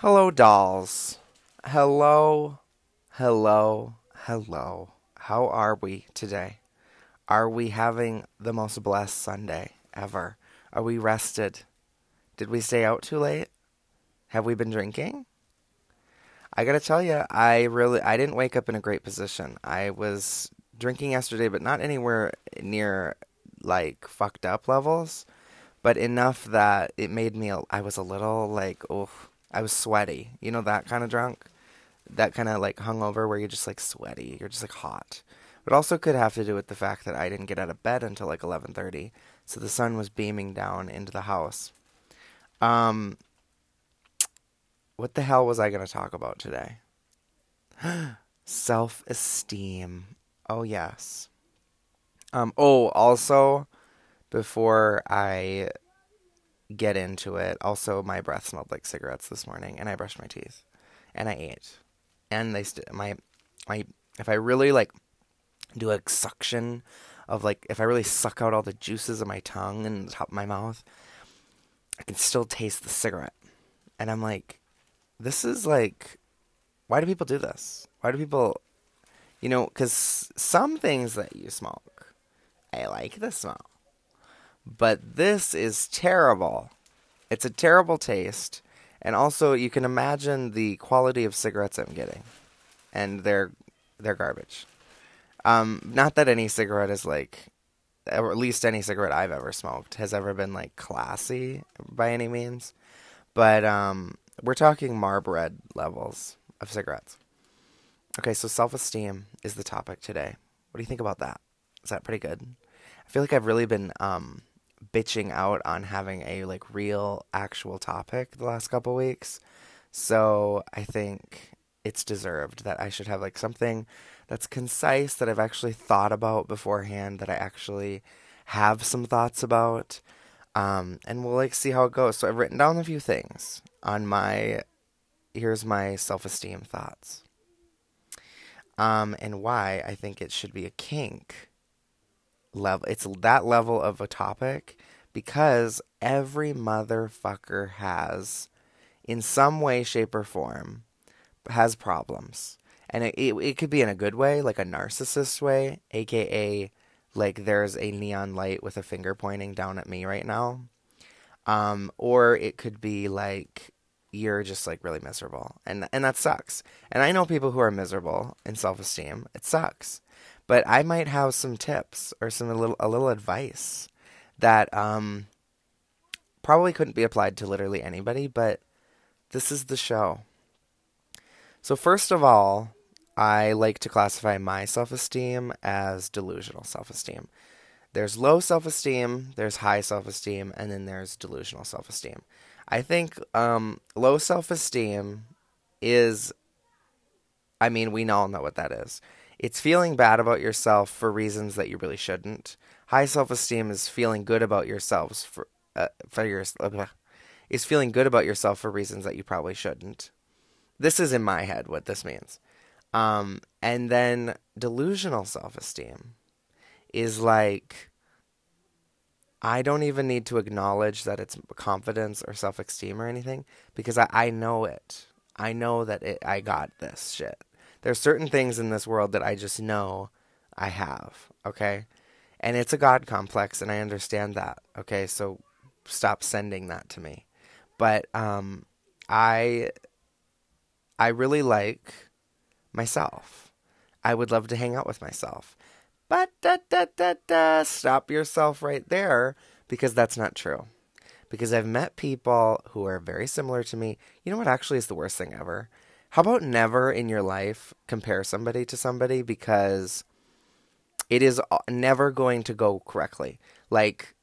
Hello, dolls. Hello, hello, hello. How are we today? Are we having the most blessed Sunday ever? Are we rested? Did we stay out too late? Have we been drinking? I gotta tell you, I really I didn't wake up in a great position. I was drinking yesterday, but not anywhere near like fucked up levels, but enough that it made me. I was a little like, oh, I was sweaty. You know that kind of drunk, that kind of like hungover where you're just like sweaty. You're just like hot. But also could have to do with the fact that I didn't get out of bed until like 11:30, so the sun was beaming down into the house. Um, what the hell was I going to talk about today? Self esteem. Oh, yes. Um, oh, also, before I get into it, also, my breath smelled like cigarettes this morning, and I brushed my teeth, and I ate. And they, st- my, my, if I really like do a suction of like, if I really suck out all the juices of my tongue and the top of my mouth, I can still taste the cigarette. And I'm like, this is like, why do people do this? Why do people, you know, because some things that you smoke, I like the smell. But this is terrible. It's a terrible taste. And also, you can imagine the quality of cigarettes I'm getting. And they're, they're garbage. Um, not that any cigarette is like, or at least any cigarette I've ever smoked has ever been like classy by any means. But um, we're talking Marb Red levels of cigarettes. Okay, so self esteem is the topic today. What do you think about that? Is that pretty good? I feel like I've really been um, bitching out on having a like real actual topic the last couple weeks. So I think it's deserved that I should have like something that's concise that I've actually thought about beforehand that I actually have some thoughts about. Um, and we'll like see how it goes. So I've written down a few things on my here's my self-esteem thoughts. Um, and why I think it should be a kink level. It's that level of a topic because every motherfucker has, in some way, shape, or form, has problems. And it, it, it could be in a good way, like a narcissist way, aka like there's a neon light with a finger pointing down at me right now. Um, or it could be like you're just like really miserable and and that sucks. And I know people who are miserable in self-esteem. It sucks. But I might have some tips or some a little a little advice that um probably couldn't be applied to literally anybody, but this is the show. So first of all, I like to classify my self esteem as delusional self esteem. There's low self esteem, there's high self esteem, and then there's delusional self esteem. I think um, low self esteem is, I mean, we all know what that is. It's feeling bad about yourself for reasons that you really shouldn't. High self esteem is feeling good about yourselves for uh, for your is feeling good about yourself for reasons that you probably shouldn't. This is in my head what this means. Um, and then delusional self esteem is like, I don't even need to acknowledge that it's confidence or self esteem or anything because I, I know it. I know that it, I got this shit. There's certain things in this world that I just know I have, okay? And it's a God complex, and I understand that, okay? So stop sending that to me. But um, I, I really like myself. I would love to hang out with myself. But da, da, da, da, stop yourself right there because that's not true. Because I've met people who are very similar to me. You know what actually is the worst thing ever? How about never in your life compare somebody to somebody because it is never going to go correctly. Like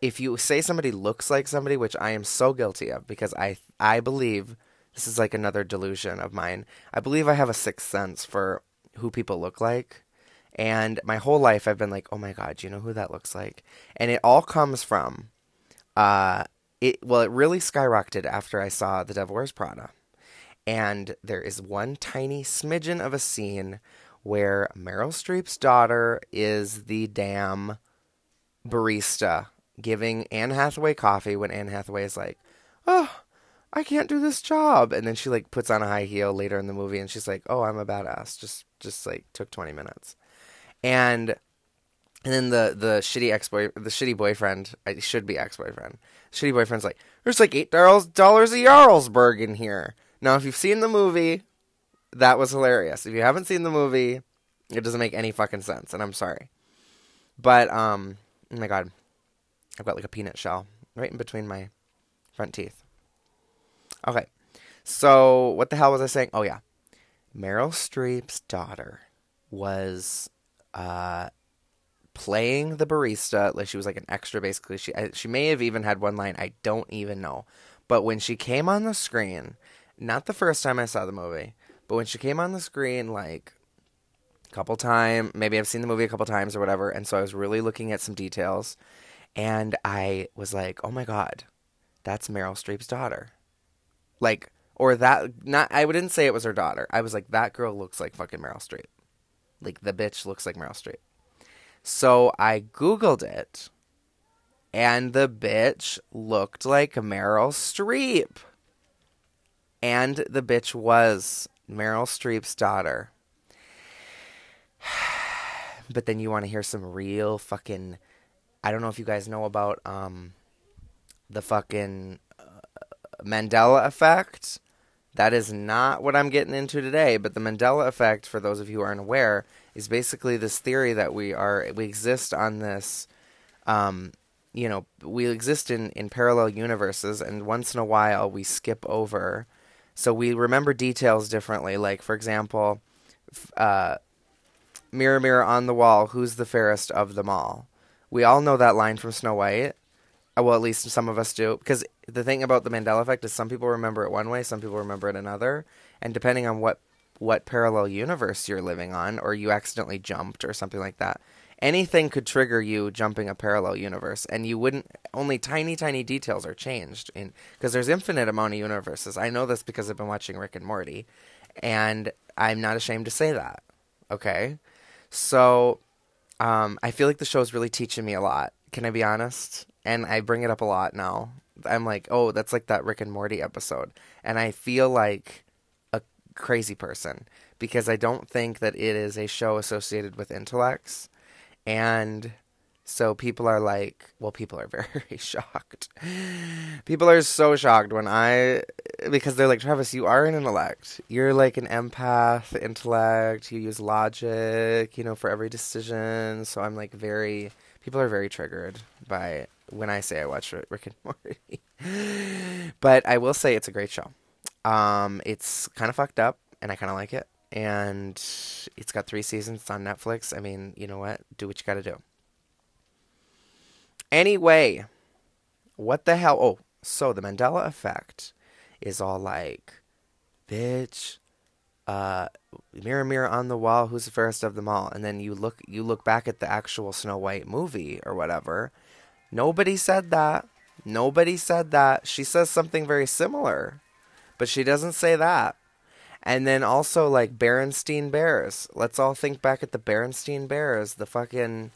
if you say somebody looks like somebody, which I am so guilty of because I I believe this is like another delusion of mine. I believe I have a sixth sense for who people look like. And my whole life I've been like, oh my God, you know who that looks like? And it all comes from, uh, it, well, it really skyrocketed after I saw The Devil Wears Prada. And there is one tiny smidgen of a scene where Meryl Streep's daughter is the damn barista giving Anne Hathaway coffee when Anne Hathaway is like, oh, I can't do this job. And then she like puts on a high heel later in the movie and she's like, "Oh, I'm a badass." Just just like took 20 minutes. And and then the the shitty ex boy the shitty boyfriend, I should be ex boyfriend. Shitty boyfriend's like, "There's like eight dollars a Jarlsberg in here." Now, if you've seen the movie, that was hilarious. If you haven't seen the movie, it doesn't make any fucking sense, and I'm sorry. But um, oh my god, I've got like a peanut shell right in between my front teeth. Okay. So, what the hell was I saying? Oh, yeah. Meryl Streep's daughter was uh, playing the barista. Like she was like an extra, basically. She she may have even had one line. I don't even know. But when she came on the screen, not the first time I saw the movie, but when she came on the screen, like a couple times, maybe I've seen the movie a couple times or whatever, and so I was really looking at some details, and I was like, oh my god, that's Meryl Streep's daughter like or that not I wouldn't say it was her daughter. I was like that girl looks like fucking Meryl Streep. Like the bitch looks like Meryl Streep. So I googled it and the bitch looked like Meryl Streep. And the bitch was Meryl Streep's daughter. but then you want to hear some real fucking I don't know if you guys know about um the fucking Mandela effect. That is not what I'm getting into today, but the Mandela effect, for those of you who aren't aware, is basically this theory that we are we exist on this um, you know, we exist in, in parallel universes and once in a while we skip over so we remember details differently. Like for example, uh, mirror mirror on the wall, who's the fairest of them all? We all know that line from Snow White. Uh, well, at least some of us do, because the thing about the Mandela effect is some people remember it one way, some people remember it another, and depending on what what parallel universe you're living on, or you accidentally jumped or something like that, anything could trigger you jumping a parallel universe, and you wouldn't. Only tiny, tiny details are changed in because there's infinite amount of universes. I know this because I've been watching Rick and Morty, and I'm not ashamed to say that. Okay, so um, I feel like the show's really teaching me a lot. Can I be honest? and I bring it up a lot now. I'm like, oh, that's like that Rick and Morty episode, and I feel like a crazy person because I don't think that it is a show associated with intellects, and so people are like, well, people are very shocked. People are so shocked when I, because they're like, Travis, you are an intellect. You're like an empath, intellect. You use logic, you know, for every decision. So I'm like very, people are very triggered by when I say I watch Rick and Morty. but I will say it's a great show. Um, it's kind of fucked up, and I kind of like it. And it's got three seasons. On Netflix. I mean, you know what? Do what you got to do. Anyway, what the hell? Oh, so the Mandela effect is all like, bitch, uh, mirror, mirror on the wall, who's the fairest of them all? And then you look, you look back at the actual Snow White movie or whatever, Nobody said that. Nobody said that. She says something very similar, but she doesn't say that. And then also like Berenstein Bears. Let's all think back at the Berenstein Bears, the fucking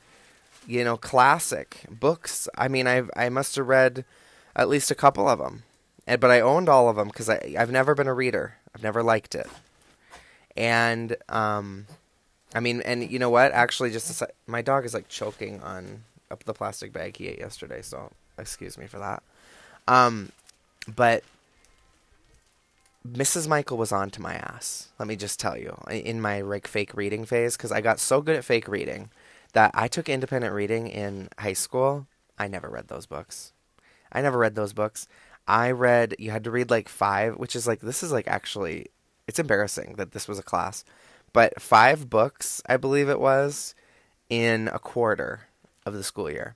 you know classic books. I mean, I I must have read at least a couple of them, and, but I owned all of them because I I've never been a reader. I've never liked it, and um, I mean, and you know what? Actually, just a, my dog is like choking on up the plastic bag he ate yesterday, so excuse me for that. Um, but Mrs. Michael was on to my ass. Let me just tell you, in my like fake reading phase, because I got so good at fake reading that I took independent reading in high school. I never read those books. I never read those books. I read. You had to read like five, which is like this is like actually, it's embarrassing that this was a class, but five books I believe it was in a quarter of the school year.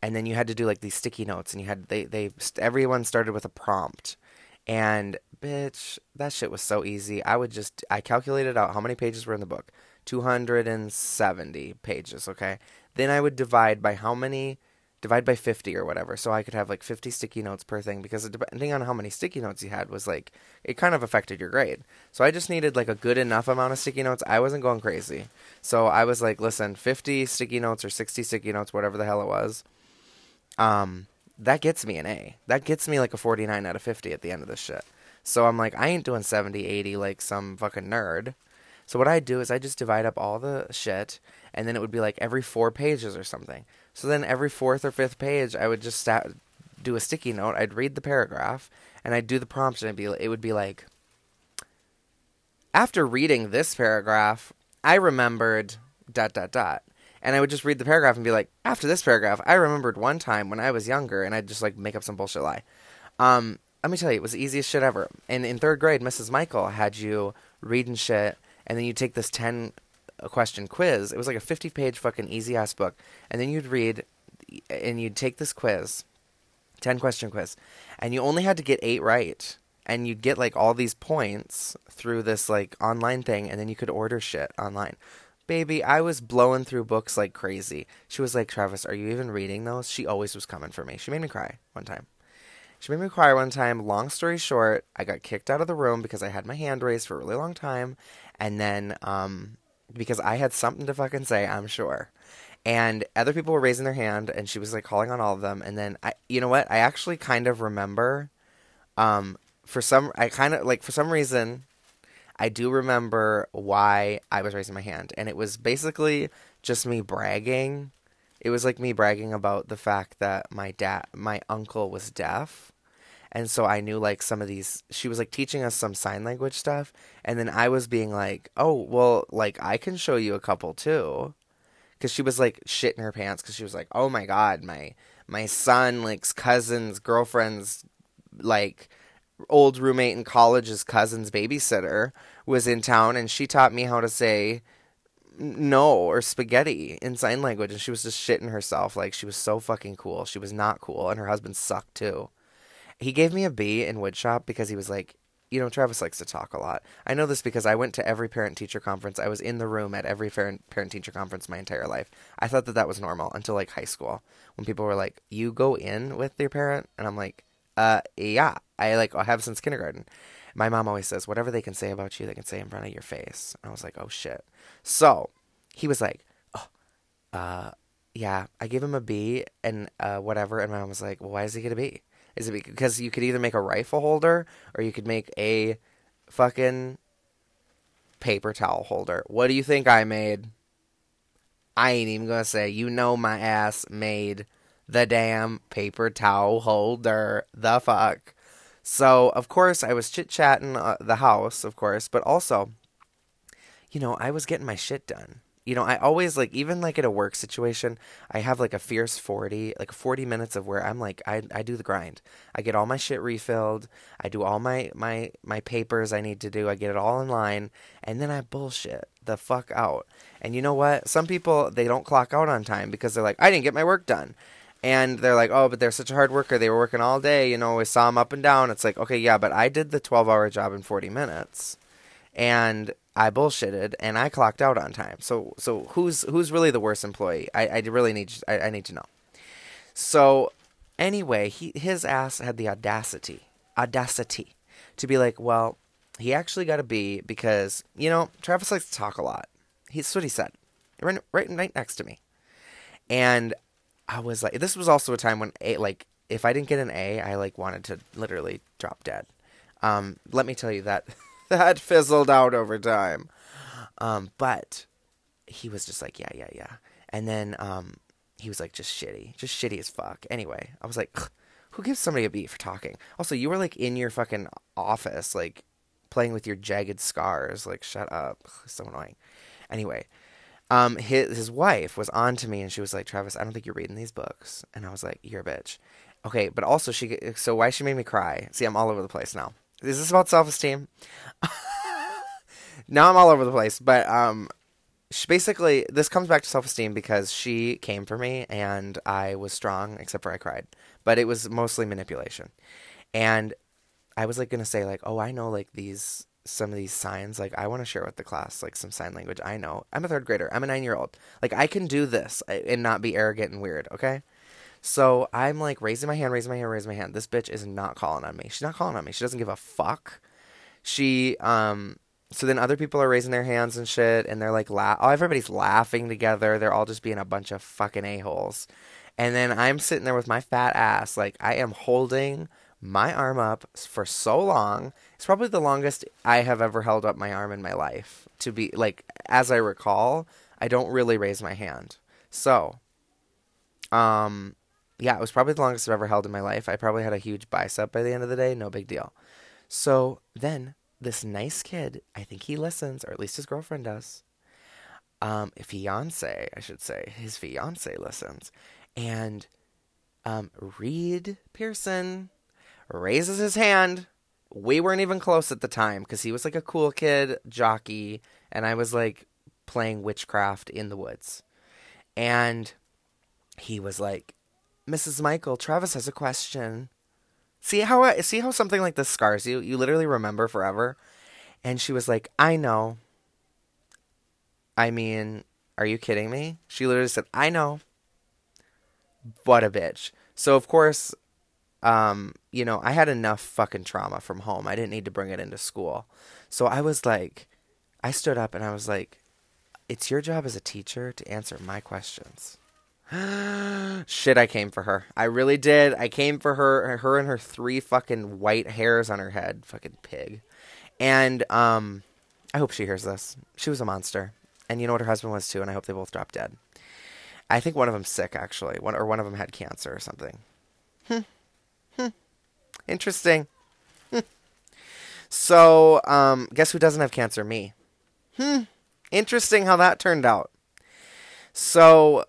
And then you had to do like these sticky notes, and you had they they everyone started with a prompt, and bitch, that shit was so easy. I would just I calculated out how many pages were in the book, two hundred and seventy pages. Okay, then I would divide by how many divide by 50 or whatever so i could have like 50 sticky notes per thing because depending on how many sticky notes you had was like it kind of affected your grade so i just needed like a good enough amount of sticky notes i wasn't going crazy so i was like listen 50 sticky notes or 60 sticky notes whatever the hell it was um that gets me an A. That gets me like a 49 out of 50 at the end of this shit. So I'm like, I ain't doing 70, 80 like some fucking nerd. So what I do is I just divide up all the shit, and then it would be like every four pages or something. So then every fourth or fifth page, I would just do a sticky note. I'd read the paragraph, and I'd do the prompt, and be it would be like, after reading this paragraph, I remembered dot dot dot. And I would just read the paragraph and be like, after this paragraph, I remembered one time when I was younger, and I'd just like make up some bullshit lie. Um, let me tell you, it was the easiest shit ever. And in third grade, Mrs. Michael had you reading shit, and then you take this 10 question quiz. It was like a 50 page fucking easy ass book. And then you'd read, and you'd take this quiz, 10 question quiz, and you only had to get eight right. And you'd get like all these points through this like online thing, and then you could order shit online. Baby, I was blowing through books like crazy. She was like, Travis, are you even reading those? She always was coming for me. She made me cry one time. She made me cry one time. Long story short, I got kicked out of the room because I had my hand raised for a really long time. And then, um, because I had something to fucking say, I'm sure. And other people were raising their hand, and she was like calling on all of them. And then I, you know what? I actually kind of remember, um, for some, I kind of like for some reason, I do remember why I was raising my hand, and it was basically just me bragging. It was like me bragging about the fact that my dad, my uncle was deaf. And so I knew like some of these, she was like teaching us some sign language stuff. And then I was being like, oh, well, like I can show you a couple too. Cause she was like shitting her pants because she was like, oh my God, my, my son, like cousin's girlfriend's like old roommate in college's cousin's babysitter was in town and she taught me how to say no or spaghetti in sign language and she was just shitting herself. Like she was so fucking cool. She was not cool and her husband sucked too. He gave me a b in woodshop because he was like you know travis likes to talk a lot. I know this because i went to every parent teacher conference. I was in the room at every parent teacher conference my entire life. I thought that that was normal until like high school when people were like you go in with your parent? And i'm like uh yeah. I like I have since kindergarten my mom always says whatever they can say about you they can say in front of your face. I was like oh shit. So he was like oh uh yeah i gave him a b and uh whatever. And my mom was like well why does he get a b? Is it because you could either make a rifle holder or you could make a fucking paper towel holder. What do you think i made? I ain't even gonna say. You know my ass made the damn paper towel holder. The fuck. So, of course, I was chit chatting uh, the house, of course, but also, you know, I was getting my shit done. You know, I always like, even like in a work situation, I have like a fierce 40, like 40 minutes of where I'm like, I, I do the grind. I get all my shit refilled. I do all my, my, my papers I need to do. I get it all in line. And then I bullshit the fuck out. And you know what? Some people, they don't clock out on time because they're like, I didn't get my work done and they're like, "Oh, but they're such a hard worker. They were working all day. You know, we saw them up and down." It's like, okay, yeah, but I did the twelve-hour job in forty minutes, and I bullshitted, and I clocked out on time. So, so who's who's really the worst employee? I, I really need I, I need to know. So, anyway, he his ass had the audacity, audacity, to be like, well, he actually got a B because you know Travis likes to talk a lot. He's what he said, right, right next to me, and I was like, this was also a time when a like if I didn't get an A, I like wanted to literally drop dead. Um, let me tell you that that fizzled out over time. Um, but he was just like, yeah, yeah, yeah. And then um, he was like, just shitty, just shitty as fuck. Anyway, I was like, who gives somebody a beat for talking? Also, you were like in your fucking office, like playing with your jagged scars. Like, shut up. So annoying. Anyway, um, his his wife was on to me and she was like, Travis, I don't think you're reading these books. And I was like, you're a bitch. Okay, but also she so why she made me cry? See, I'm all over the place now. Is this about self esteem? now I'm all over the place, but um, she basically this comes back to self esteem because she came for me and I was strong, except for I cried, but it was mostly manipulation, and I was like gonna say like, oh, I know like these some of these signs like i want to share with the class like some sign language i know. I'm a third grader. I'm a nine year old like i can do this and not be arrogant and weird okay? So i'm like raising my hand raising my hand raising my hand. This bitch is not calling on me. She's not calling on me. She doesn't give a fuck. She um so then other people are raising their hands and shit and they're like la- oh everybody's laughing together. They're all just being a bunch of fucking a-holes. And then I'm sitting there with my fat ass, like I am holding my arm up for so long. It's probably the longest I have ever held up my arm in my life. To be like, as I recall, I don't really raise my hand. So, um, yeah, it was probably the longest I've ever held in my life. I probably had a huge bicep by the end of the day. No big deal. So then this nice kid, I think he listens, or at least his girlfriend does. Um, fiance, I should say, his fiance listens, and um, Reed Pearson raises his hand. We weren't even close at the time because he was like a cool kid jockey, and I was like playing witchcraft in the woods. And he was like, Mrs. Michael, Travis has a question. See how see how something like this scars you? You literally remember forever. And she was like, I know. I mean, are you kidding me? She literally said, I know. What a bitch. So of course, um, you know, I had enough fucking trauma from home. I didn't need to bring it into school. So I was like, I stood up and I was like, it's your job as a teacher to answer my questions. Shit, I came for her. I really did. I came for her, her and her three fucking white hairs on her head. Fucking pig. And um, I hope she hears this. She was a monster. And you know what her husband was too, and I hope they both drop dead. I think one of them's sick, actually. One, or one of them had cancer or something. Hmm. Interesting. So, um, guess who doesn't have cancer? Me. Hmm. Interesting how that turned out. So,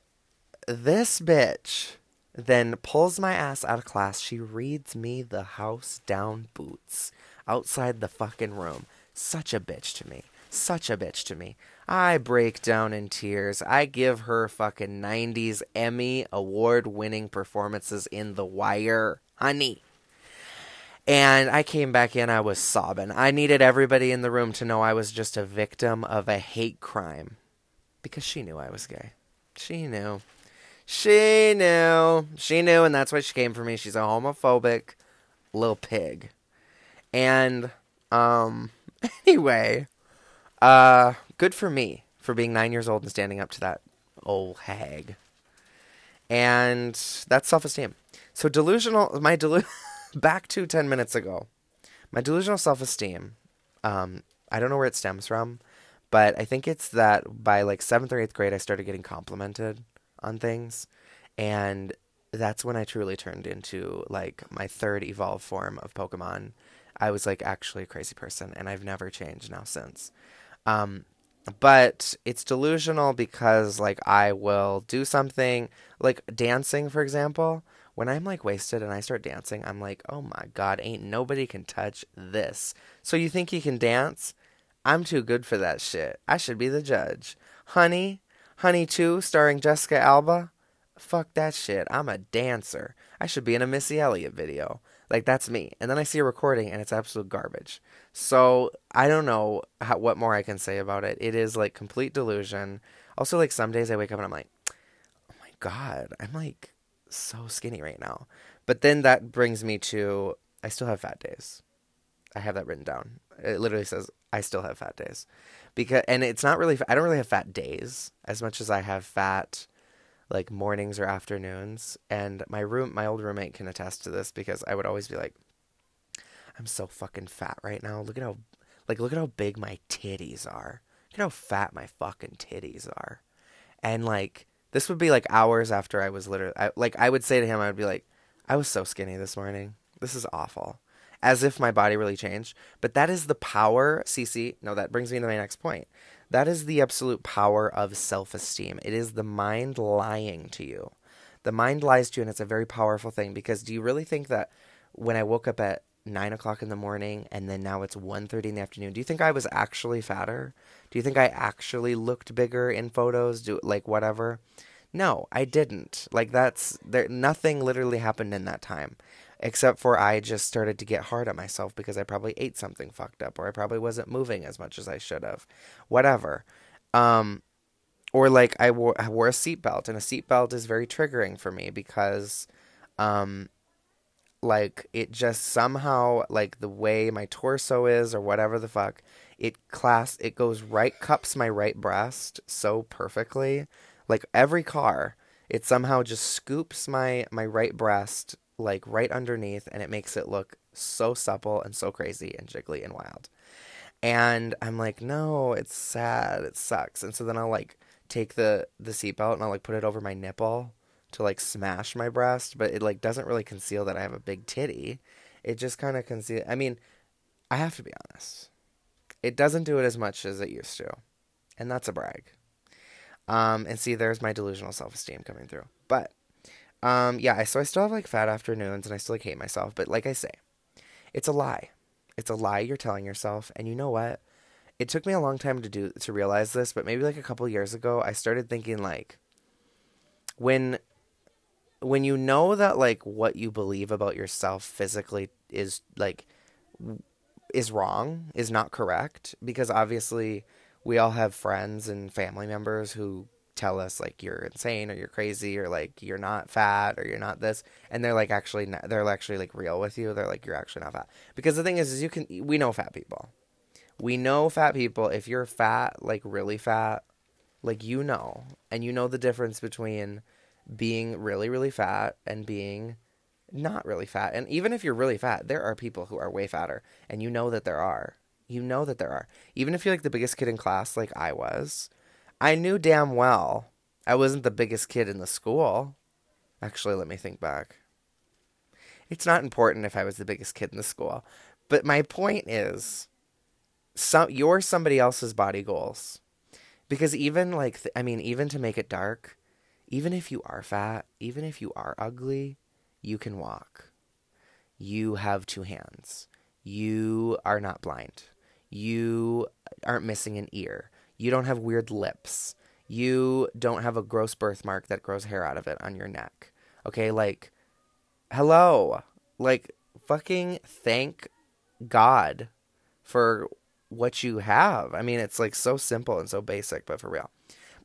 this bitch then pulls my ass out of class. She reads me the house down boots outside the fucking room. Such a bitch to me. Such a bitch to me. I break down in tears. I give her fucking 90s Emmy award winning performances in The Wire. Honey. And I came back in, I was sobbing. I needed everybody in the room to know I was just a victim of a hate crime. Because she knew I was gay. She knew. She knew. She knew, and that's why she came for me. She's a homophobic little pig. And, um, anyway, uh, good for me for being nine years old and standing up to that old hag. And that's self esteem. So delusional, my delu- back to 10 minutes ago, my delusional self esteem, um, I don't know where it stems from, but I think it's that by like seventh or eighth grade, I started getting complimented on things. And that's when I truly turned into like my third evolved form of Pokemon. I was like actually a crazy person, and I've never changed now since. Um, but it's delusional because like I will do something like dancing, for example. When I'm like wasted and I start dancing, I'm like, oh my god, ain't nobody can touch this. So you think you can dance? I'm too good for that shit. I should be the judge. Honey, Honey 2, starring Jessica Alba. Fuck that shit. I'm a dancer. I should be in a Missy Elliott video. Like that's me. And then I see a recording and it's absolute garbage. So I don't know how, what more I can say about it. It is like complete delusion. Also, like some days I wake up and I'm like, oh my god, I'm like so skinny right now. But then that brings me to I still have fat days. I have that written down. It literally says I still have fat days. Because and it's not really I don't really have fat days as much as I have fat like mornings or afternoons. And my room my old roommate can attest to this because I would always be like I'm so fucking fat right now. Look at how like look at how big my titties are. Look at how fat my fucking titties are. And like this would be like hours after I was literally I, like I would say to him I would be like I was so skinny this morning. This is awful. As if my body really changed. But that is the power, CC. No, that brings me to my next point. That is the absolute power of self esteem. It is the mind lying to you. The mind lies to you, and it's a very powerful thing because do you really think that when I woke up at nine o'clock in the morning and then now it's 1.30 in the afternoon do you think i was actually fatter do you think i actually looked bigger in photos? Do like whatever? No i didn't. Like that's there nothing literally happened in that time except for i just started to get hard on myself because i probably ate something fucked up or i probably wasn't moving as much as i should have. Whatever. Um or like i wore, I wore a seatbelt and a seatbelt is very triggering for me because um like it just somehow like the way my torso is or whatever the fuck it class it goes right cups my right breast so perfectly like every car it somehow just scoops my my right breast like right underneath and it makes it look so supple and so crazy and jiggly and wild. And I'm like, no, it's sad. It sucks. And so then I'll like take the the seatbelt and I'll like put it over my nipple to like smash my breast, but it like doesn't really conceal that I have a big titty. It just kind of conceal. I mean, I have to be honest. It doesn't do it as much as it used to, and that's a brag. Um, and see, there's my delusional self esteem coming through. But, um, yeah, so I still have like fat afternoons, and I still like hate myself. But like I say, it's a lie. It's a lie you're telling yourself, and you know what? It took me a long time to do to realize this, but maybe like a couple years ago, I started thinking like, when when you know that like what you believe about yourself physically is like is wrong, is not correct because obviously we all have friends and family members who tell us like you're insane or you're crazy or like you're not fat or you're not this and they're like actually not, they're actually like real with you. They're like you're actually not fat. Because the thing is is you can we know fat people. We know fat people. If you're fat like really fat like you know and you know the difference between being really, really fat and being not really fat. And even if you're really fat, there are people who are way fatter. And you know that there are. You know that there are. Even if you're like the biggest kid in class, like I was, I knew damn well I wasn't the biggest kid in the school. Actually, let me think back. It's not important if I was the biggest kid in the school. But my point is, some you're somebody else's body goals. Because even like, th- I mean, even to make it dark, even if you are fat, even if you are ugly, you can walk. You have two hands. You are not blind. You aren't missing an ear. You don't have weird lips. You don't have a gross birthmark that grows hair out of it on your neck. Okay, like, hello. Like, fucking thank God for what you have. I mean, it's like so simple and so basic, but for real.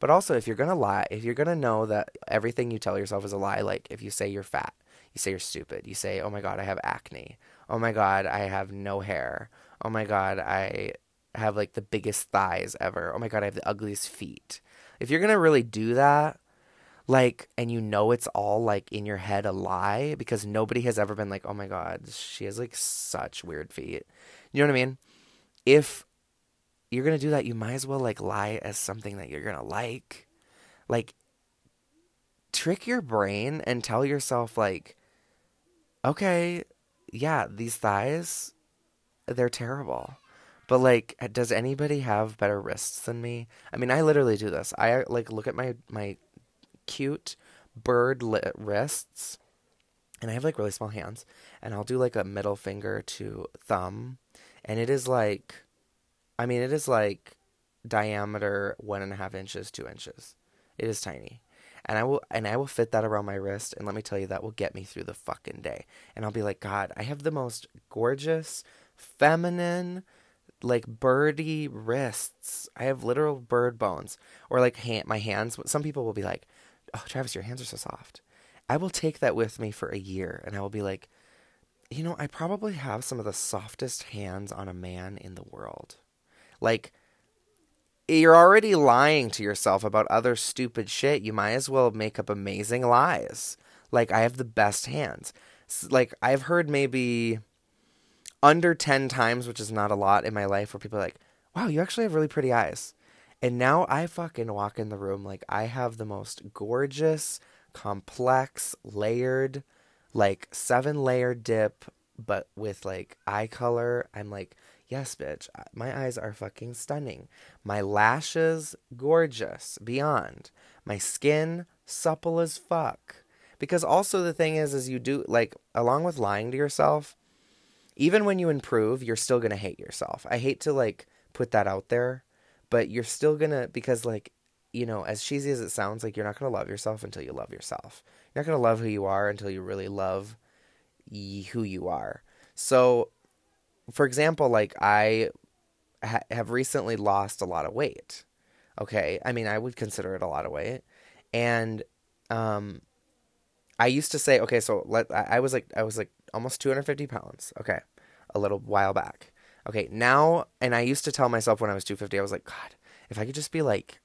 But also, if you're gonna lie, if you're gonna know that everything you tell yourself is a lie, like if you say you're fat, you say you're stupid, you say, oh my god, I have acne, oh my god, I have no hair, oh my god, I have like the biggest thighs ever, oh my god, I have the ugliest feet. If you're gonna really do that, like, and you know it's all like in your head a lie because nobody has ever been like, oh my god, she has like such weird feet. You know what I mean? If you're gonna do that, you might as well like lie as something that you're gonna like. Like trick your brain and tell yourself like, okay, yeah, these thighs, they're terrible. But like, uh, does anybody have better wrists than me? I mean, I literally do this. I like look at my my cute bird lit wrists, and I have like really small hands, and I'll do like a middle finger to thumb, and it is like I mean, it is like diameter one and a half inches, two inches. It is tiny. And I will and I will fit that around my wrist and let me tell you that will get me through the fucking day. And I'll be like, God, I have the most gorgeous, feminine, like birdie wrists. I have literal bird bones. Or like hand, my hands. Some people will be like, Oh, Travis, your hands are so soft. I will take that with me for a year and I will be like, you know, I probably have some of the softest hands on a man in the world. Like, you're already lying to yourself about other stupid shit. You might as well make up amazing lies. Like, I have the best hands. Like, I've heard maybe under 10 times, which is not a lot in my life, where people are like, wow, you actually have really pretty eyes. And now I fucking walk in the room like I have the most gorgeous, complex, layered, like seven layer dip, but with like eye color. I'm like, Yes, bitch. My eyes are fucking stunning. My lashes, gorgeous, beyond. My skin, supple as fuck. Because also the thing is, is you do, like, along with lying to yourself, even when you improve, you're still gonna hate yourself. I hate to, like, put that out there, but you're still gonna, because, like, you know, as cheesy as it sounds, like, you're not gonna love yourself until you love yourself. You're not gonna love who you are until you really love who you are. So for example, like I ha- have recently lost a lot of weight. Okay, I mean, I would consider it a lot of weight, and um, I used to say, okay, so let I, I was like I was like almost 250 pounds. Okay, a little while back. Okay, now, and I used to tell myself when I was 250, I was like, God, if I could just be like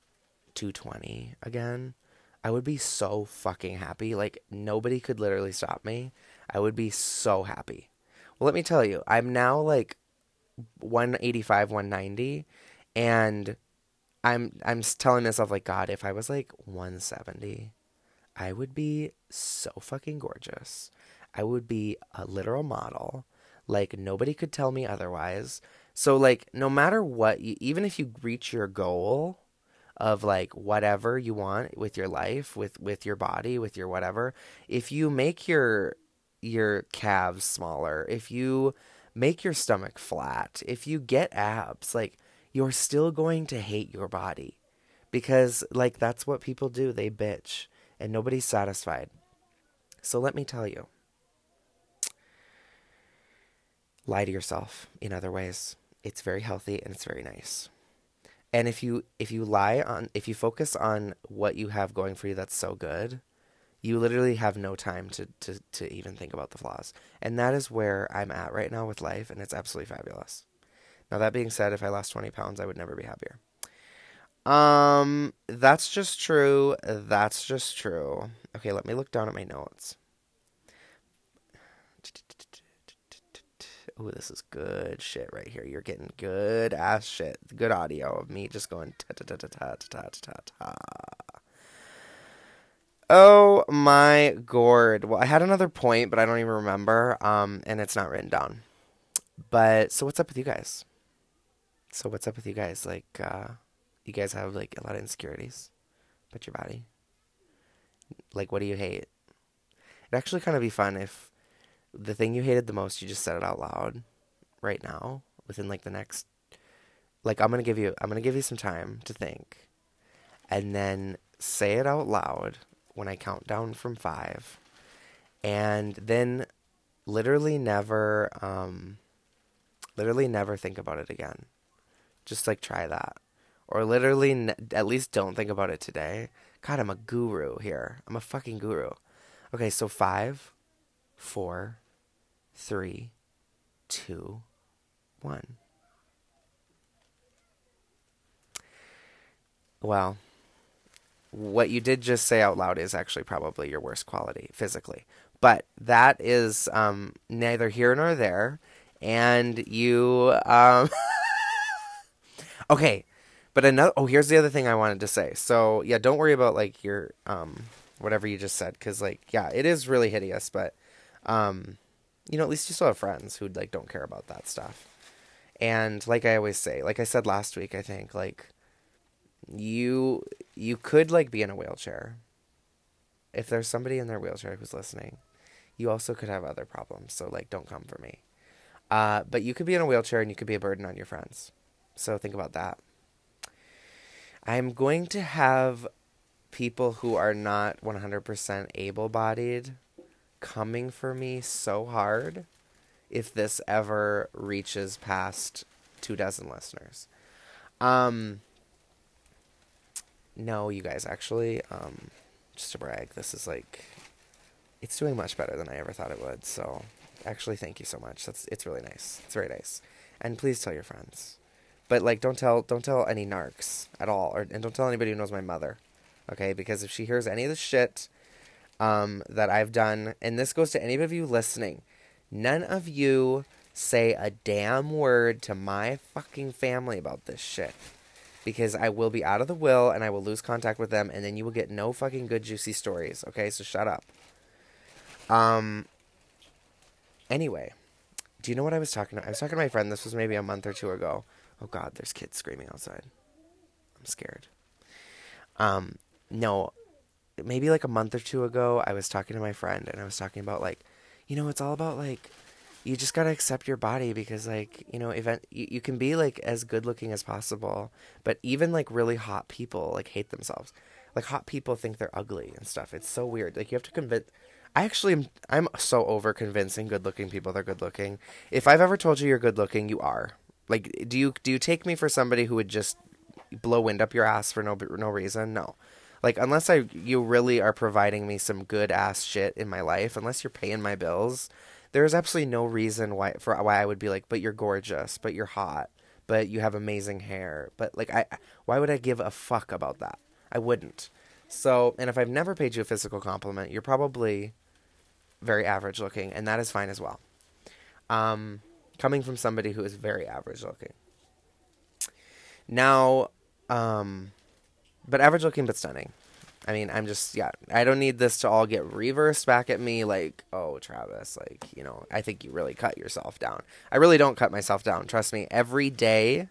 220 again, I would be so fucking happy. Like nobody could literally stop me. I would be so happy. Well, let me tell you, I'm now like 185, 190 and I'm I'm telling myself like god, if I was like 170, I would be so fucking gorgeous. I would be a literal model. Like nobody could tell me otherwise. So like no matter what, you, even if you reach your goal of like whatever you want with your life, with with your body, with your whatever, if you make your your calves smaller, if you make your stomach flat, if you get abs, like you're still going to hate your body because like that's what people do. They bitch and nobody's satisfied. So let me tell you. Lie to yourself in other ways. It's very healthy and it's very nice. And if you if you lie on if you focus on what you have going for you that's so good, you literally have no time to, to, to even think about the flaws. And that is where I'm at right now with life, and it's absolutely fabulous. Now, that being said, if I lost 20 pounds, I would never be happier. Um, that's just true. That's just true. Okay, let me look down at my notes. Oh, this is good shit right here. You're getting good ass shit. Good audio of me just going ta ta ta ta ta ta ta ta ta. Oh my gourd. Well, I had another point, but I don't even remember. Um, and it's not written down. But so what's up with you guys? So what's up with you guys? Like, uh, you guys have like a lot of insecurities about your body. Like, what do you hate? It'd actually kind of be fun if the thing you hated the most, you just said it out loud, right now, within like the next. Like, I'm gonna give you, I'm gonna give you some time to think, and then say it out loud when I count down from five, and then literally never, um, literally never think about it again. Just like try that, or literally ne- at least don't think about it today. God, I'm a guru here. I'm a fucking guru. Okay, so five, four, three, two, one. Well, what you did just say out loud is actually probably your worst quality physically. But that is um, neither here nor there. And you. Um, okay. But another. Oh, here's the other thing I wanted to say. So, yeah, don't worry about, like, your. Um, whatever you just said. Because, like, yeah, it is really hideous. But, um, you know, at least you still have friends who, like, don't care about that stuff. And, like I always say, like I said last week, I think, like you you could like be in a wheelchair. If there's somebody in their wheelchair who's listening, you also could have other problems. So like, don't come for me. Uh, but you could be in a wheelchair and you could be a burden on your friends. So think about that. I'm going to have people who are not 100% able bodied coming for me so hard if this ever reaches past two dozen listeners. Um, no, you guys, actually, um, just to brag, this is like, it's doing much better than I ever thought it would. So, actually, thank you so much. That's it's really nice. It's very nice, and please tell your friends. But like, don't tell don't tell any narcs at all, or and don't tell anybody who knows my mother, okay? Because if she hears any of the shit um, that I've done, and this goes to any of you listening, none of you say a damn word to my fucking family about this shit because I will be out of the will and I will lose contact with them and then you will get no fucking good juicy stories. Okay, so shut up. Um anyway, do you know what I was talking to? I was talking to my friend, this was maybe a month or two ago. Oh god, there's kids screaming outside. I'm scared. Um no, maybe like a month or two ago, I was talking to my friend and I was talking about like, you know, it's all about like you just gotta accept your body because like you know event you, you can be like as good looking as possible but even like really hot people like hate themselves. Like hot people think they're ugly and stuff. It's so weird. Like you have to convince i actually am i'm so over convincing good looking people they're good looking. If i've ever told you you're good looking you are. Like do you do you take me for somebody who would just blow wind up your ass for no no reason? No. Like unless i you really are providing me some good ass shit in my life unless you're paying my bills there's absolutely no reason why for why I would be like, but you're gorgeous, but you're hot, but you have amazing hair, but like I, why would I give a fuck about that? I wouldn't. So, and if I've never paid you a physical compliment, you're probably very average looking, and that is fine as well. Um, coming from somebody who is very average looking. Now, um, but average looking but stunning. I mean, I'm just yeah. I don't need this to all get reversed back at me like, oh, Travis, like you know, I think you really cut yourself down. I really don't cut myself down. Trust me. Every day,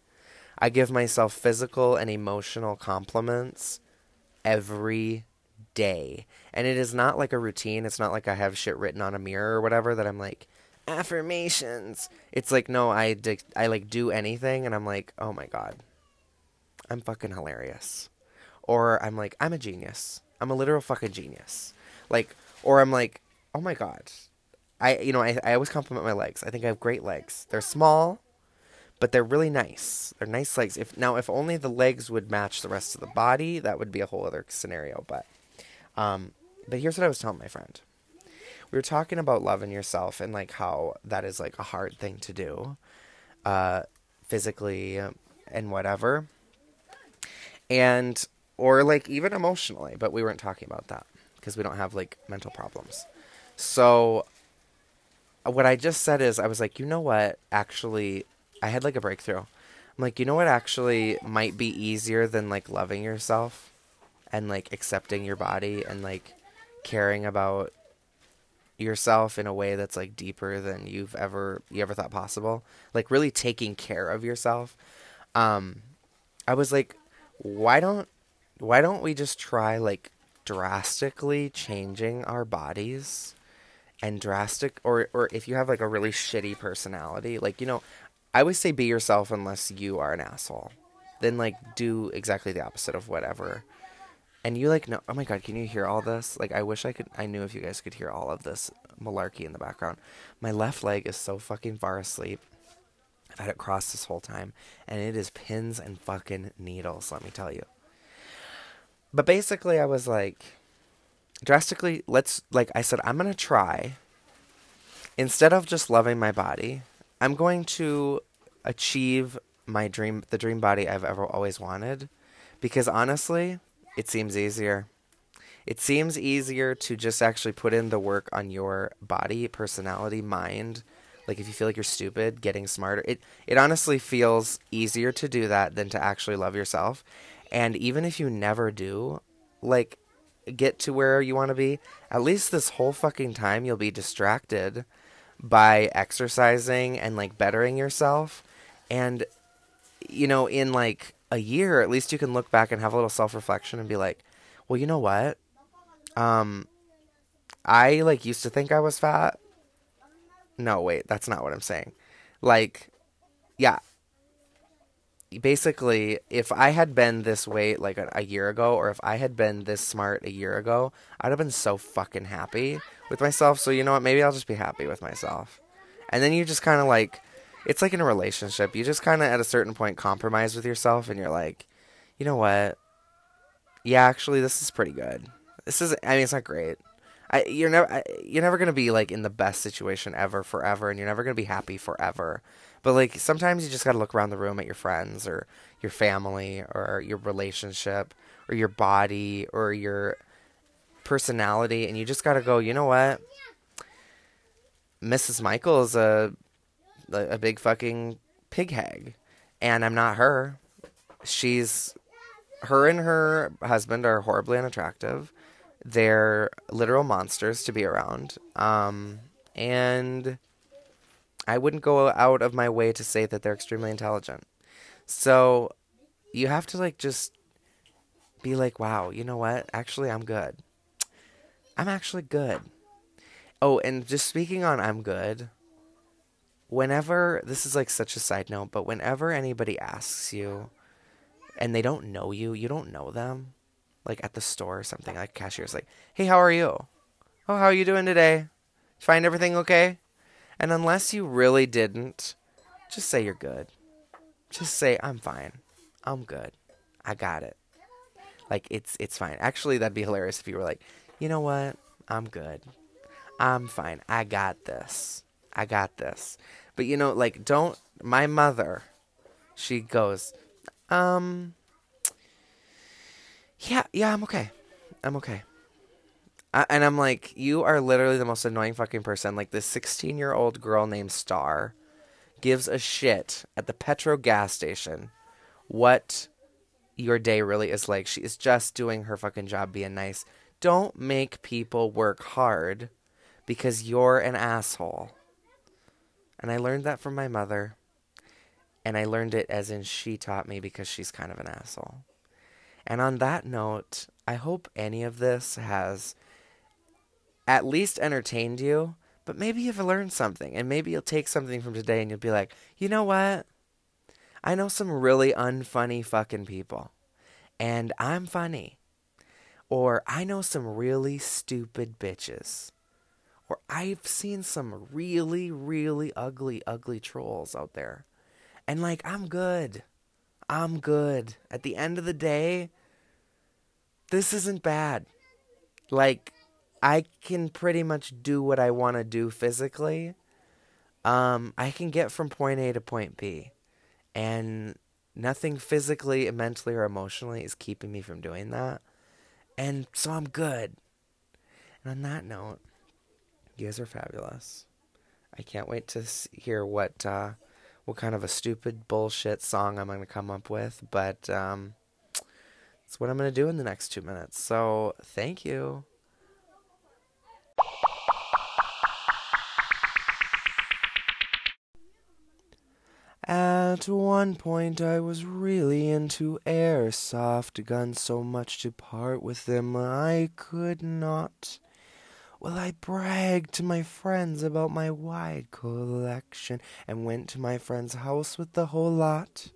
I give myself physical and emotional compliments every day, and it is not like a routine. It's not like I have shit written on a mirror or whatever that I'm like affirmations. It's like no, I I like do anything, and I'm like, oh my god, I'm fucking hilarious or I'm like, I'm a genius. I'm a literal fucking genius. Like, or I'm like, oh my god. I, you know, I, I always compliment my legs. I think I have great legs. They're small, but they're really nice. They're nice legs. If now, if only the legs would match the rest of the body, that would be a whole other scenario. But, um, but here's what I was telling my friend. We were talking about loving yourself and like how that is like a hard thing to do, uh, physically and whatever. And or like even emotionally, but we weren't talking about that because we don't have like mental problems. So what I just said is I was like, you know what? Actually, I had like a breakthrough. I'm like, you know what actually might be easier than like loving yourself and like accepting your body and like caring about yourself in a way that's like deeper than you've ever you ever thought possible. Like really taking care of yourself. Um I was like, why don't why don't we just try like drastically changing our bodies and drastic or or if you have like a really shitty personality, like you know, I always say be yourself unless you are an asshole. Then like do exactly the opposite of whatever. And you like no oh my god, can you hear all this? Like I wish I could I knew if you guys could hear all of this malarkey in the background. My left leg is so fucking far asleep. I've had it crossed this whole time and it is pins and fucking needles, let me tell you. But basically, I was like, drastically, let's, like I said, I'm going to try, instead of just loving my body, I'm going to achieve my dream, the dream body I've ever always wanted. Because honestly, it seems easier. It seems easier to just actually put in the work on your body, personality, mind. Like if you feel like you're stupid, getting smarter. It it honestly feels easier to do that than to actually love yourself. And even if you never do, like, get to where you want to be, at least this whole fucking time you'll be distracted by exercising and like bettering yourself. And, you know, in like a year, at least you can look back and have a little self reflection and be like, well, you know what? Um, I like used to think I was fat. No, wait, that's not what I'm saying. Like, yeah, basically, if I had been this way like a, a, year ago, or if I had been this smart a year ago, I'd have been so fucking happy with myself. So you know what? Maybe I'll just be happy with myself. And then you just kind of like, it's like in a relationship. You just kind of at a certain point compromise with yourself, and you're like, you know what? Yeah, actually, this is pretty good. This is. I mean, it's not great. I, you're never. You're never gonna be like in the best situation ever forever, and you're never gonna be happy forever. But like sometimes you just got to look around the room at your friends or your family or your relationship or your body or your personality and you just got to go, "You know what? Mrs. Michael is a a big fucking pig hag and I'm not her. She's her and her husband are horribly unattractive. They're literal monsters to be around. Um, and I wouldn't go out of my way to say that they're extremely intelligent. So you have to like just be like, wow, you know what? Actually, I'm good. I'm actually good. Oh, and just speaking on I'm good, whenever, this is like such a side note, but whenever anybody asks you and they don't know you, you don't know them, like at the store or something, like cashier's like, hey, how are you? Oh, how are you doing today? Find everything okay? And unless you really didn't, just say you're good. Just say I'm fine. I'm good. I got it. Like it's it's fine. Actually, that'd be hilarious if you were like, "You know what? I'm good. I'm fine. I got this. I got this." But you know, like don't my mother, she goes, "Um yeah, yeah, I'm okay. I'm okay. I, and I'm like, you are literally the most annoying fucking person. Like this 16 year old girl named Star gives a shit at the Petro gas station what your day really is like. She is just doing her fucking job being nice. Don't make people work hard because you're an asshole. And I learned that from my mother. And I learned it as in she taught me because she's kind of an asshole. And on that note, I hope any of this has at least entertained you, but maybe you've learned something. And maybe you'll take something from today and you'll be like, you know what? I know some really unfunny fucking people. And I'm funny. Or I know some really stupid bitches. Or I've seen some really, really ugly, ugly trolls out there. And like, I'm good. I'm good. At the end of the day, this isn't bad. Like, I can pretty much do what I want to do physically. Um, I can get from point A to point B. And nothing physically, mentally, or emotionally is keeping me from doing that. And so I'm good. And on that note, you guys are fabulous. I can't wait to hear what uh, what kind of a stupid bullshit song I'm going to come up with, but um, it's what I'm going to do in the next two minutes. So thank you. At one point, I was really into airsoft guns so much to part with them I could not. Well, I bragged to my friends about my wide collection and went to my friend's house with the whole lot.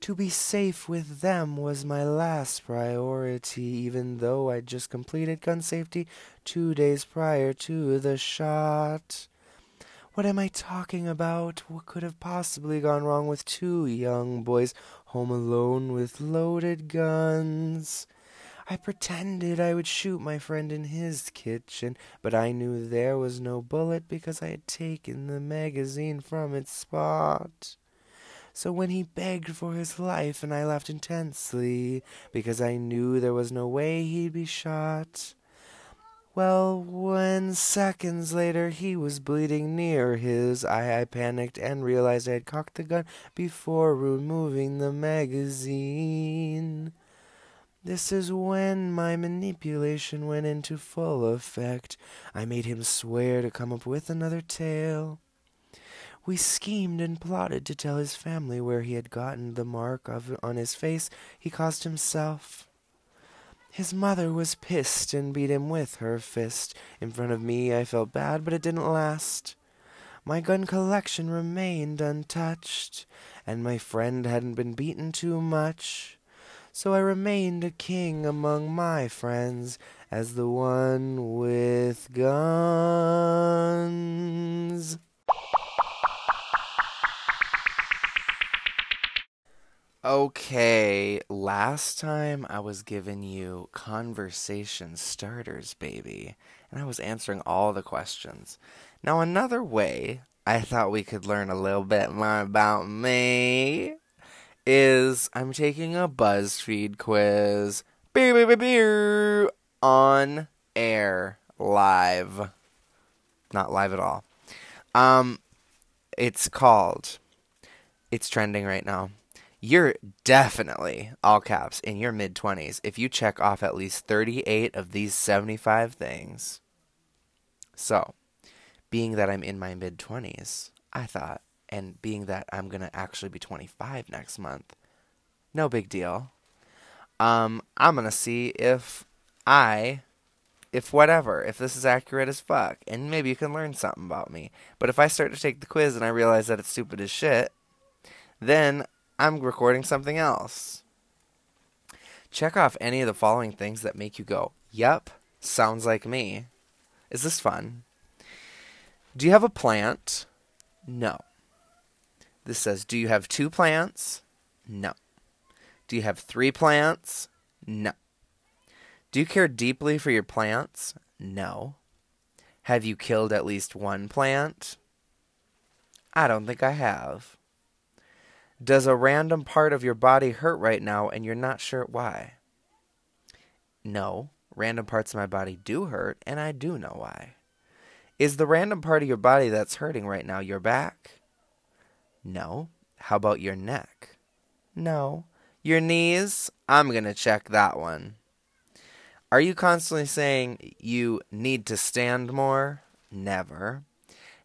To be safe with them was my last priority, even though I'd just completed gun safety two days prior to the shot. What am I talking about? What could have possibly gone wrong with two young boys home alone with loaded guns? I pretended I would shoot my friend in his kitchen, but I knew there was no bullet because I had taken the magazine from its spot. So when he begged for his life, and I laughed intensely because I knew there was no way he'd be shot, well, when seconds later he was bleeding near his eye, I panicked and realized I had cocked the gun before removing the magazine. This is when my manipulation went into full effect. I made him swear to come up with another tale. We schemed and plotted to tell his family where he had gotten the mark of on his face he caused himself. His mother was pissed and beat him with her fist. In front of me, I felt bad, but it didn't last. My gun collection remained untouched, and my friend hadn't been beaten too much. So I remained a king among my friends as the one with guns. Okay, last time I was giving you conversation starters, baby, and I was answering all the questions. Now, another way I thought we could learn a little bit more about me is I'm taking a BuzzFeed quiz on air live. Not live at all. Um, it's called, it's trending right now you're definitely all caps in your mid 20s if you check off at least 38 of these 75 things. So, being that I'm in my mid 20s, I thought, and being that I'm going to actually be 25 next month, no big deal. Um, I'm going to see if I if whatever, if this is accurate as fuck, and maybe you can learn something about me. But if I start to take the quiz and I realize that it's stupid as shit, then I'm recording something else. Check off any of the following things that make you go, Yep, sounds like me. Is this fun? Do you have a plant? No. This says, Do you have two plants? No. Do you have three plants? No. Do you care deeply for your plants? No. Have you killed at least one plant? I don't think I have. Does a random part of your body hurt right now and you're not sure why? No. Random parts of my body do hurt, and I do know why. Is the random part of your body that's hurting right now your back? No. How about your neck? No. Your knees? I'm going to check that one. Are you constantly saying you need to stand more? Never.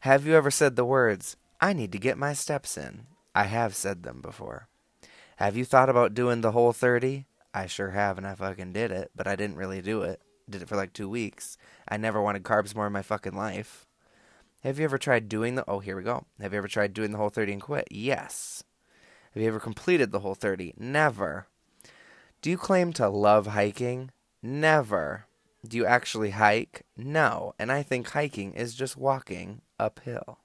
Have you ever said the words, I need to get my steps in? I have said them before. Have you thought about doing the whole 30? I sure have, and I fucking did it, but I didn't really do it. Did it for like two weeks. I never wanted carbs more in my fucking life. Have you ever tried doing the. Oh, here we go. Have you ever tried doing the whole 30 and quit? Yes. Have you ever completed the whole 30? Never. Do you claim to love hiking? Never. Do you actually hike? No. And I think hiking is just walking uphill.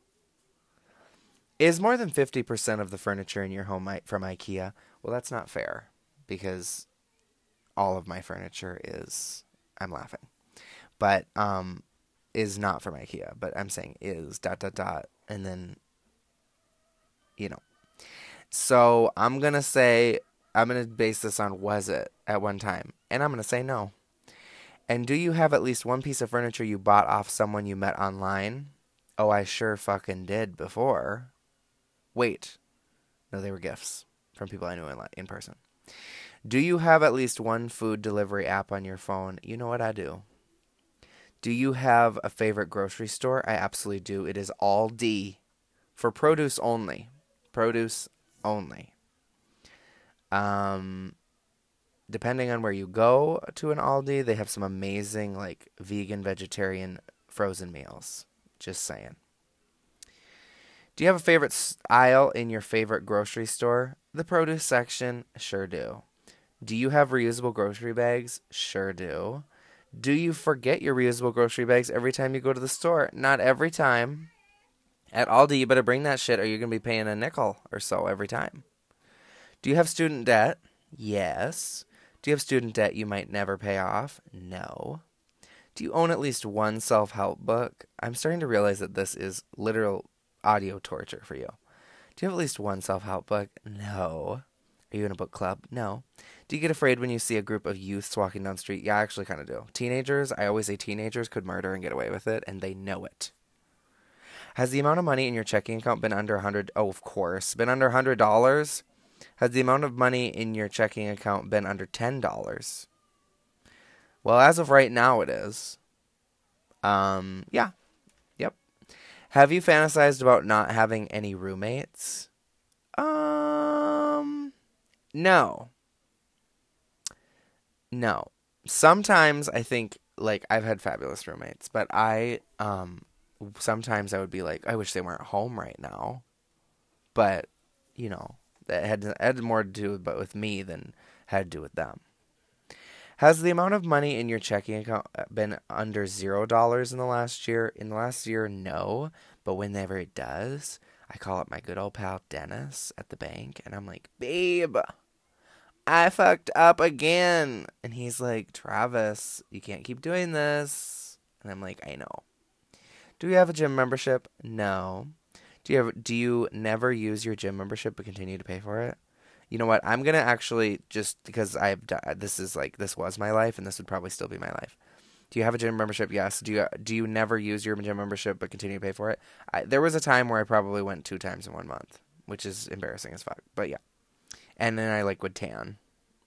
Is more than 50% of the furniture in your home from IKEA? Well, that's not fair because all of my furniture is. I'm laughing. But um, is not from IKEA. But I'm saying is dot dot dot. And then, you know. So I'm going to say, I'm going to base this on was it at one time. And I'm going to say no. And do you have at least one piece of furniture you bought off someone you met online? Oh, I sure fucking did before. Wait. No, they were gifts from people I knew in, in person. Do you have at least one food delivery app on your phone? You know what I do. Do you have a favorite grocery store? I absolutely do. It is Aldi for produce only. Produce only. Um, depending on where you go to an Aldi, they have some amazing like vegan, vegetarian frozen meals. Just saying. Do you have a favorite aisle in your favorite grocery store? The produce section? Sure do. Do you have reusable grocery bags? Sure do. Do you forget your reusable grocery bags every time you go to the store? Not every time. At Aldi, you better bring that shit or you're going to be paying a nickel or so every time. Do you have student debt? Yes. Do you have student debt you might never pay off? No. Do you own at least one self help book? I'm starting to realize that this is literal audio torture for you. Do you have at least one self help book? No. Are you in a book club? No. Do you get afraid when you see a group of youths walking down the street? Yeah, I actually kind of do. Teenagers, I always say teenagers could murder and get away with it, and they know it. Has the amount of money in your checking account been under 100 Oh, of course. Been under $100? Has the amount of money in your checking account been under $10? Well, as of right now, it is. Um, yeah, have you fantasized about not having any roommates? Um, no. No. Sometimes I think like I've had fabulous roommates, but I um sometimes I would be like I wish they weren't home right now. But, you know, that had had more to do with, but with me than had to do with them. Has the amount of money in your checking account uh, been under zero dollars in the last year? In the last year, no. But whenever it does, I call up my good old pal Dennis at the bank and I'm like, babe, I fucked up again. And he's like, Travis, you can't keep doing this. And I'm like, I know. Do you have a gym membership? No. Do you have, do you never use your gym membership but continue to pay for it? You know what? I'm gonna actually just because I've done this is like this was my life, and this would probably still be my life. Do you have a gym membership? Yes. Do you do you never use your gym membership but continue to pay for it? I, there was a time where I probably went two times in one month, which is embarrassing as fuck. But yeah, and then I like would tan,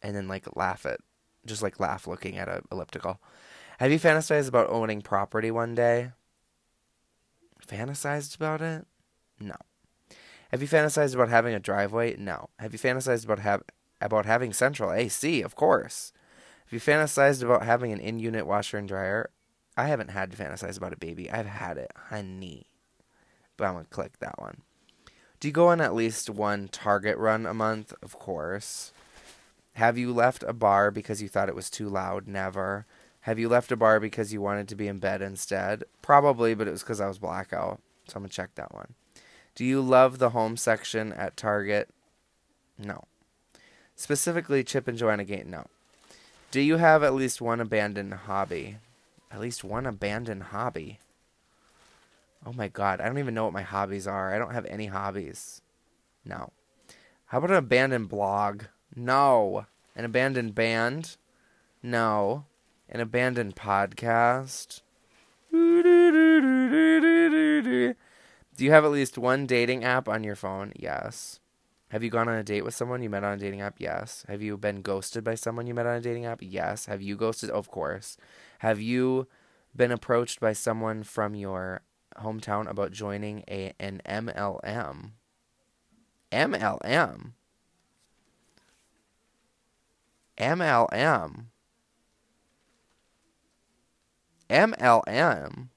and then like laugh at, just like laugh looking at a elliptical. Have you fantasized about owning property one day? Fantasized about it? No. Have you fantasized about having a driveway? No. Have you fantasized about have about having central AC? Of course. Have you fantasized about having an in-unit washer and dryer? I haven't had to fantasize about a baby. I've had it, honey. But I'm gonna click that one. Do you go on at least one Target run a month? Of course. Have you left a bar because you thought it was too loud? Never. Have you left a bar because you wanted to be in bed instead? Probably, but it was because I was blackout. So I'm gonna check that one. Do you love the home section at Target? No. Specifically, Chip and Joanna Gaines? No. Do you have at least one abandoned hobby? At least one abandoned hobby? Oh my god, I don't even know what my hobbies are. I don't have any hobbies. No. How about an abandoned blog? No. An abandoned band? No. An abandoned podcast. Do you have at least one dating app on your phone? Yes. Have you gone on a date with someone you met on a dating app? Yes. Have you been ghosted by someone you met on a dating app? Yes. Have you ghosted? Of course. Have you been approached by someone from your hometown about joining a an MLM? MLM. MLM. MLM.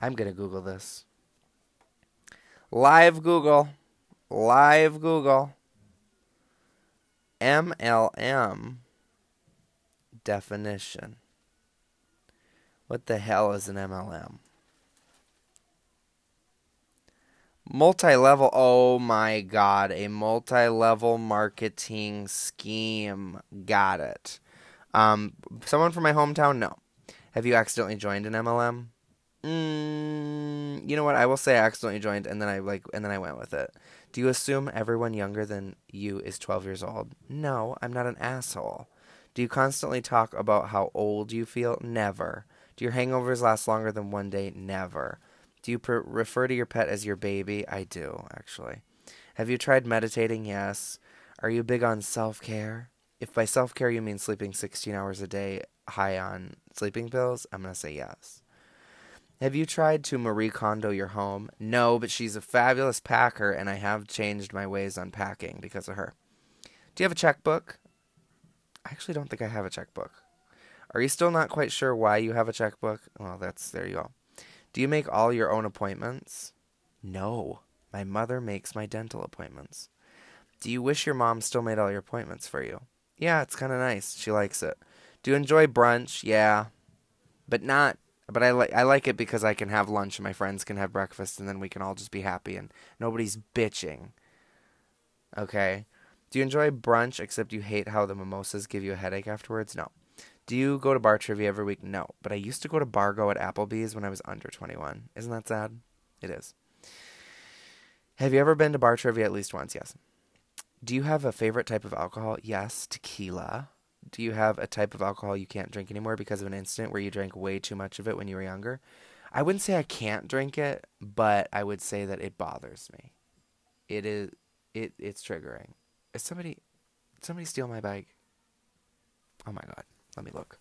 I'm going to Google this. Live Google. Live Google. MLM definition. What the hell is an MLM? Multi level, oh my god, a multi level marketing scheme. Got it. Um, someone from my hometown? No. Have you accidentally joined an MLM? Mm, you know what? I will say I accidentally joined, and then I like, and then I went with it. Do you assume everyone younger than you is 12 years old? No, I'm not an asshole. Do you constantly talk about how old you feel? Never. Do your hangovers last longer than one day? Never. Do you refer to your pet as your baby? I do, actually. Have you tried meditating? Yes. Are you big on self care? If by self care you mean sleeping 16 hours a day high on sleeping pills, I'm going to say yes. Have you tried to Marie Kondo your home? No, but she's a fabulous packer, and I have changed my ways on packing because of her. Do you have a checkbook? I actually don't think I have a checkbook. Are you still not quite sure why you have a checkbook? Well, that's there you go. Do you make all your own appointments? No. My mother makes my dental appointments. Do you wish your mom still made all your appointments for you? Yeah, it's kind of nice. She likes it. Do you enjoy brunch? Yeah. But not but I like I like it because I can have lunch and my friends can have breakfast and then we can all just be happy and nobody's bitching. Okay. Do you enjoy brunch except you hate how the mimosas give you a headache afterwards? No. Do you go to bar trivia every week? No. But I used to go to Bargo at Applebee's when I was under 21. Isn't that sad? It is. Have you ever been to bar trivia at least once? Yes. Do you have a favorite type of alcohol? Yes, tequila do you have a type of alcohol you can't drink anymore because of an incident where you drank way too much of it when you were younger? I wouldn't say I can't drink it, but I would say that it bothers me. It is it it's triggering. Is somebody somebody steal my bike? Oh my god. Let me look.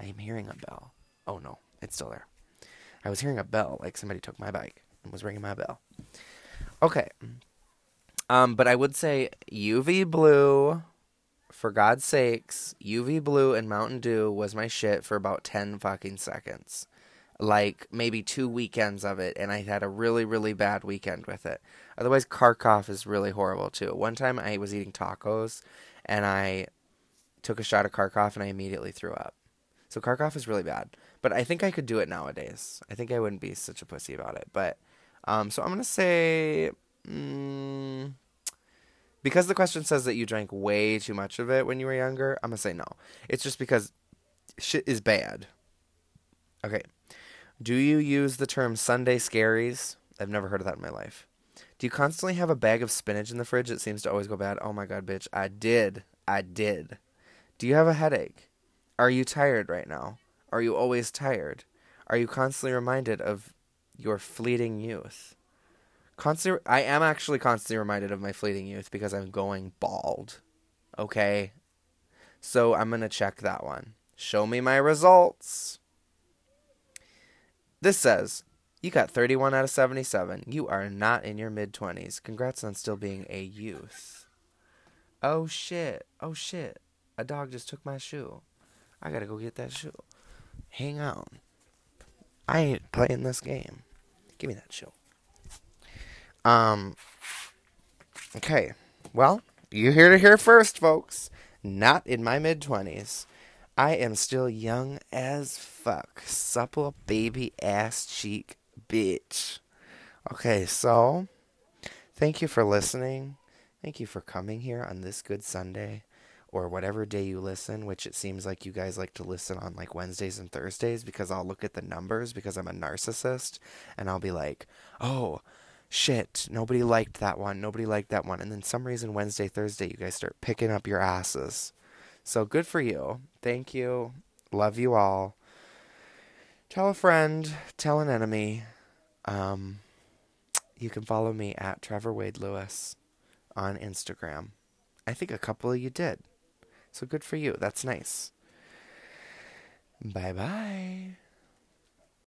I am hearing a bell. Oh no, it's still there. I was hearing a bell like somebody took my bike and was ringing my bell. Okay. Um, but I would say UV blue for God's sakes, UV Blue and Mountain Dew was my shit for about 10 fucking seconds. Like maybe two weekends of it, and I had a really, really bad weekend with it. Otherwise, Karkov is really horrible too. One time I was eating tacos and I took a shot of Karkov and I immediately threw up. So Karkov is really bad. But I think I could do it nowadays. I think I wouldn't be such a pussy about it. But, um, so I'm to say. Mm, because the question says that you drank way too much of it when you were younger, I'm going to say no. It's just because shit is bad. Okay. Do you use the term Sunday scaries? I've never heard of that in my life. Do you constantly have a bag of spinach in the fridge that seems to always go bad? Oh my god, bitch. I did. I did. Do you have a headache? Are you tired right now? Are you always tired? Are you constantly reminded of your fleeting youth? Constantly, I am actually constantly reminded of my fleeting youth because I'm going bald. Okay? So I'm to check that one. Show me my results. This says, you got 31 out of 77. You are not in your mid 20s. Congrats on still being a youth. Oh shit. Oh shit. A dog just took my shoe. I gotta go get that shoe. Hang on. I ain't playing this game. Give me that shoe. Um. Okay. Well, you hear to hear first, folks. Not in my mid twenties. I am still young as fuck. Supple baby ass cheek bitch. Okay, so thank you for listening. Thank you for coming here on this good Sunday or whatever day you listen, which it seems like you guys like to listen on like Wednesdays and Thursdays because I'll look at the numbers because I'm a narcissist and I'll be like, oh, shit, nobody liked that one, nobody liked that one. And then some reason Wednesday, Thursday, you guys start picking up your asses. So good for you. Thank you. Love you all. Tell a friend, tell an enemy. Um, you can follow me at Trevor Wade Lewis on Instagram. I think a couple of you did. So good for you. That's nice. Bye bye.